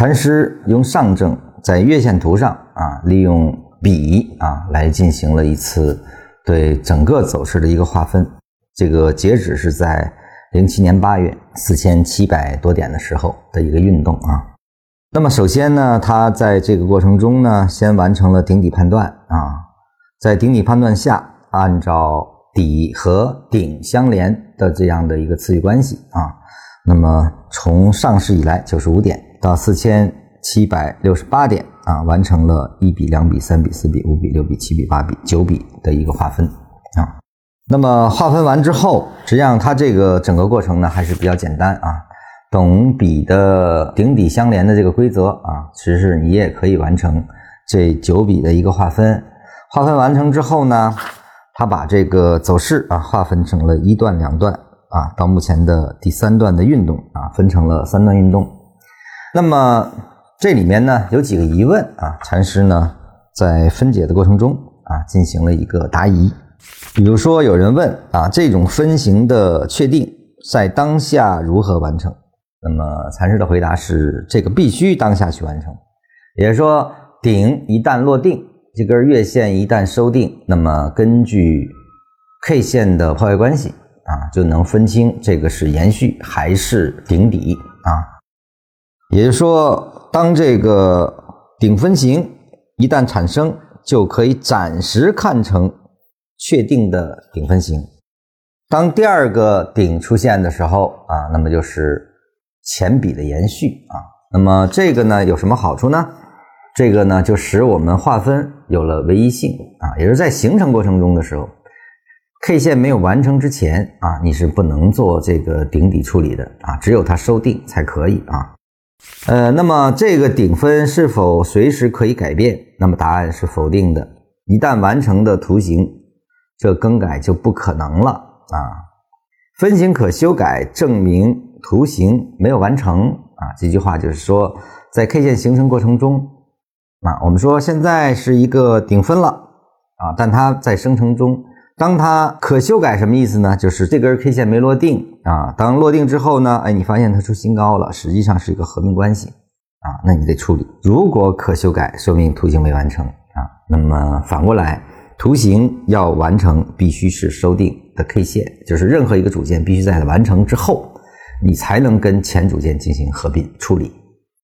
禅师用上证在月线图上啊，利用笔啊来进行了一次对整个走势的一个划分。这个截止是在零七年八月四千七百多点的时候的一个运动啊。那么首先呢，他在这个过程中呢，先完成了顶底判断啊，在顶底判断下，按照底和顶相连的这样的一个次序关系啊，那么从上市以来九十五点到四千七百六十八点啊，完成了一比两比三比四比五比六比七比八比九比的一个划分啊。那么划分完之后，实际上它这个整个过程呢还是比较简单啊。等比的顶底相连的这个规则啊，其实你也可以完成这九笔的一个划分。划分完成之后呢，它把这个走势啊划分成了一段、两段啊，到目前的第三段的运动啊，分成了三段运动。那么这里面呢有几个疑问啊，禅师呢在分解的过程中啊进行了一个答疑。比如说有人问啊，这种分型的确定在当下如何完成？那么禅师的回答是：这个必须当下去完成，也就是说，顶一旦落定，这根月线一旦收定，那么根据 K 线的破坏关系啊，就能分清这个是延续还是顶底啊。也就是说，当这个顶分型一旦产生，就可以暂时看成确定的顶分型。当第二个顶出现的时候啊，那么就是。前笔的延续啊，那么这个呢有什么好处呢？这个呢就使我们划分有了唯一性啊，也就是在形成过程中的时候，K 线没有完成之前啊，你是不能做这个顶底处理的啊，只有它收定才可以啊。呃，那么这个顶分是否随时可以改变？那么答案是否定的。一旦完成的图形，这更改就不可能了啊。分形可修改，证明。图形没有完成啊，这句话就是说，在 K 线形成过程中，啊，我们说现在是一个顶分了啊，但它在生成中，当它可修改什么意思呢？就是这根 K 线没落定啊，当落定之后呢，哎，你发现它出新高了，实际上是一个合并关系啊，那你得处理。如果可修改，说明图形没完成啊，那么反过来，图形要完成，必须是收定的 K 线，就是任何一个组件必须在完成之后。你才能跟前组件进行合并处理。